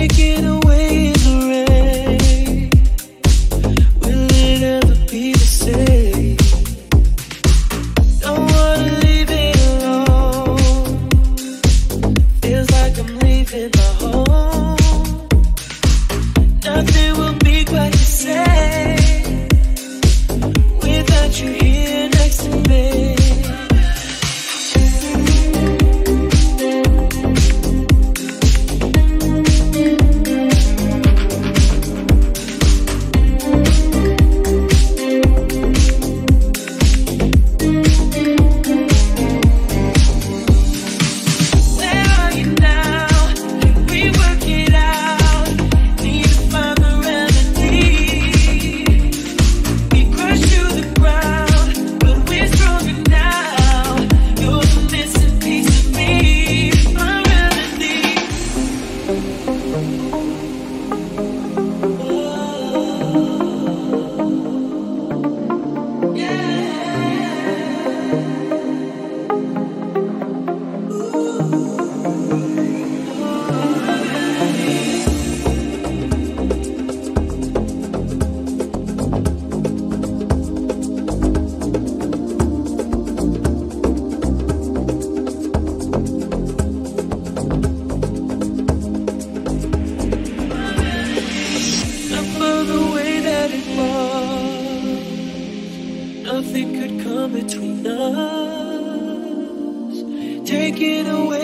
Take it away. between us. Take it away.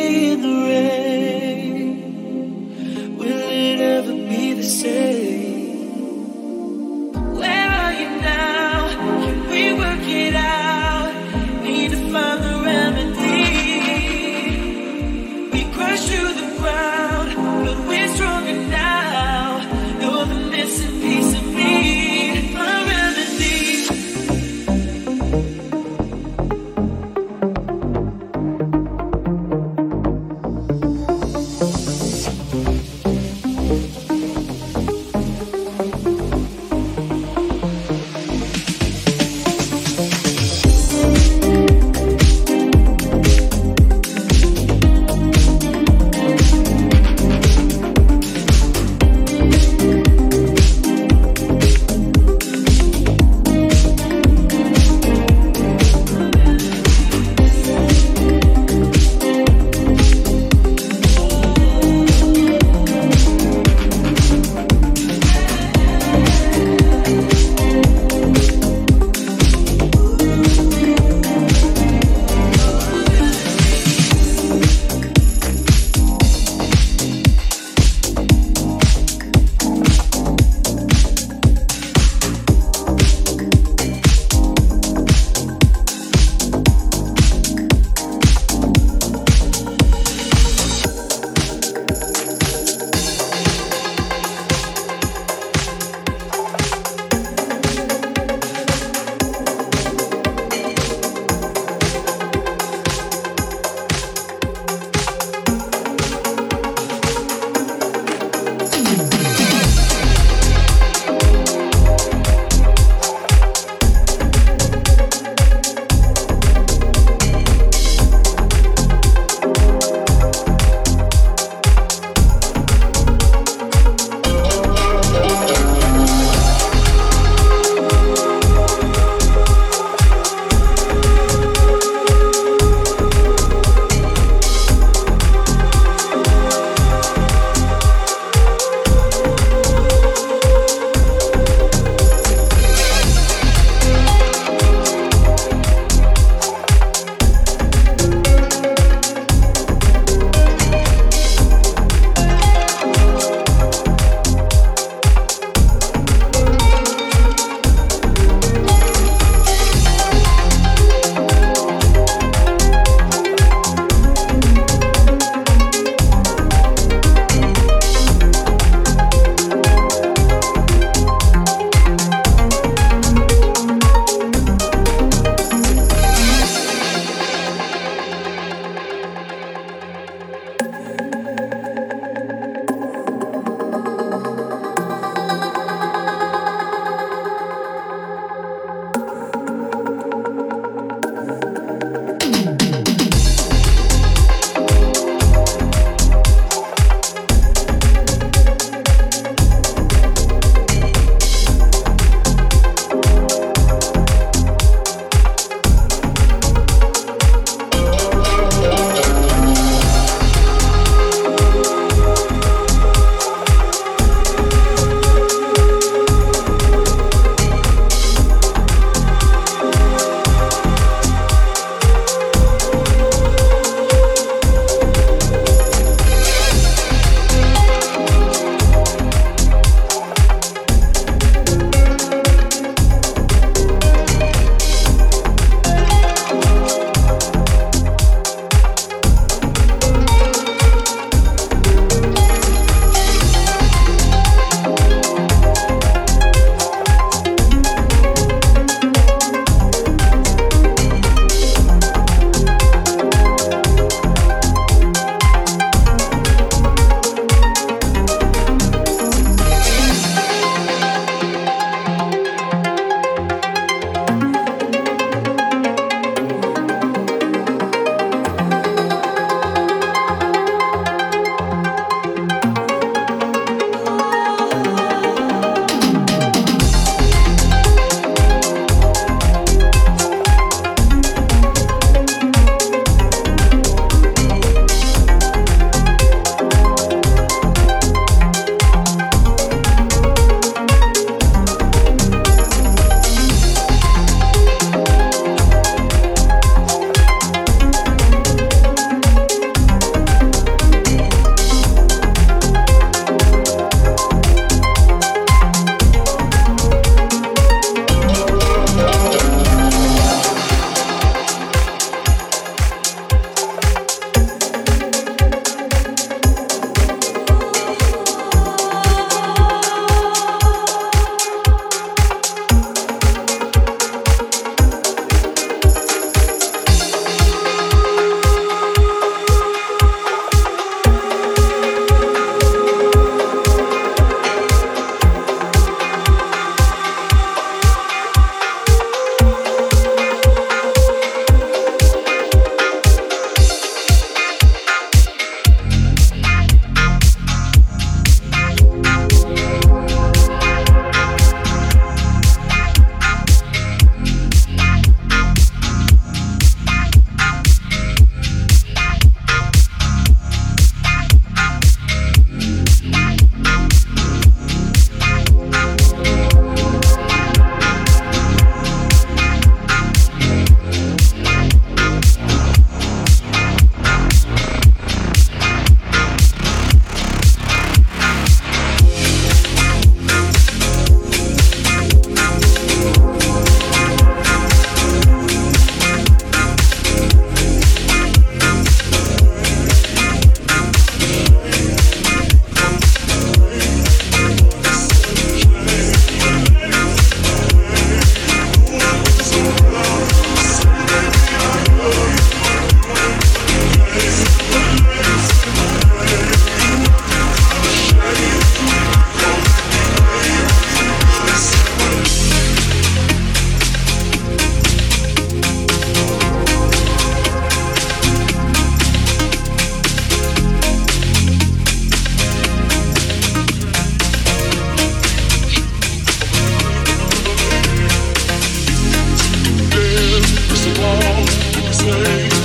mistakes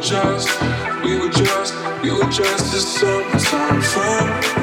were just, we were just, we were just a summertime fun.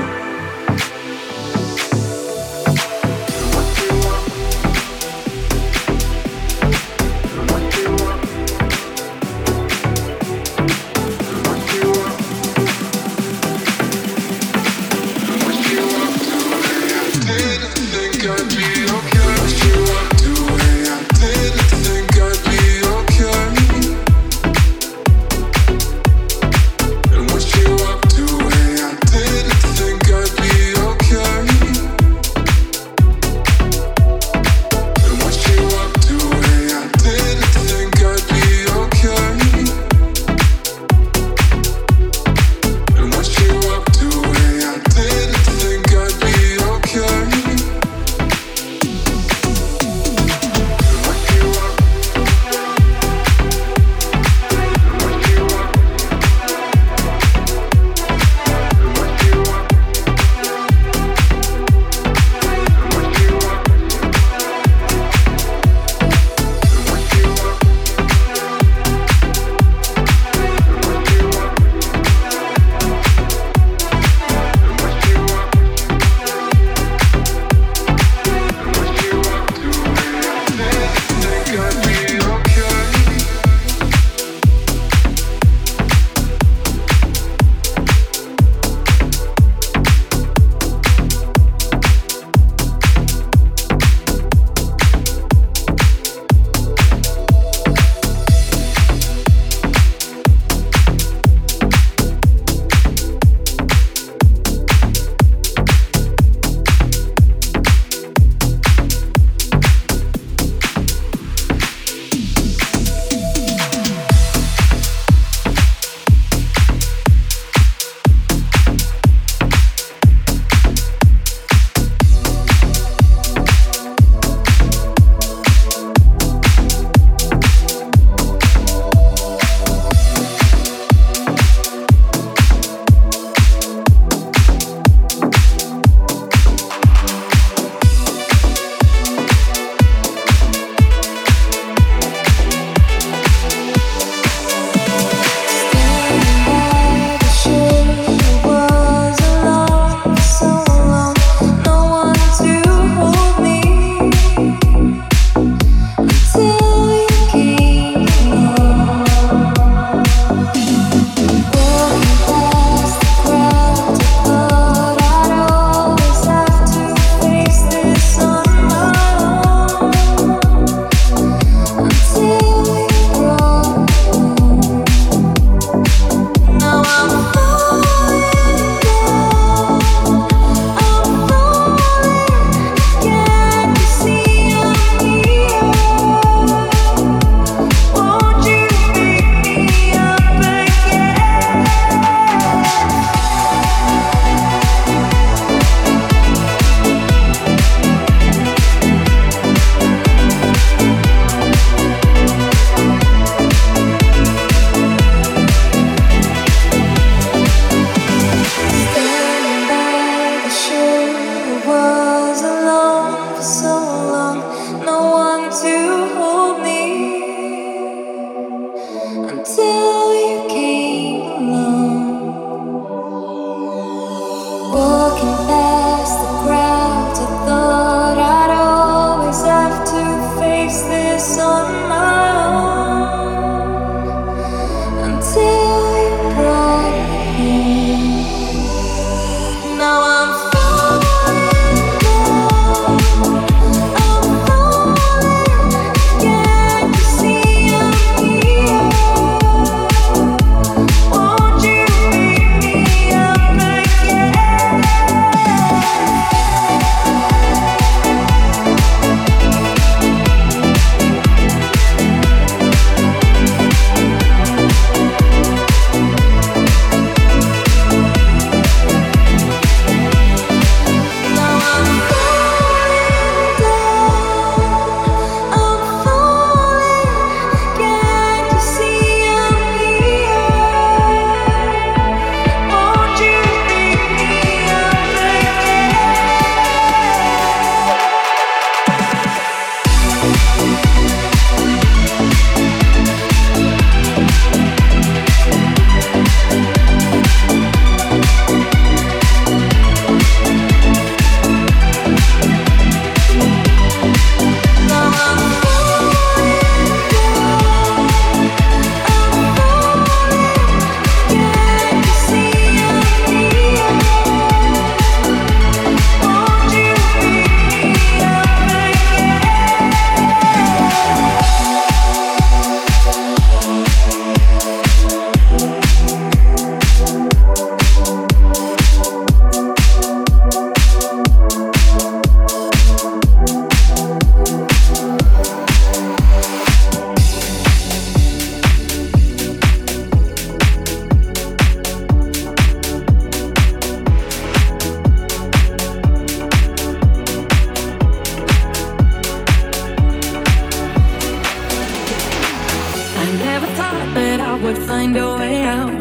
would find a way out.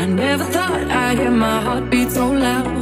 I never thought I'd hear my heartbeat so loud.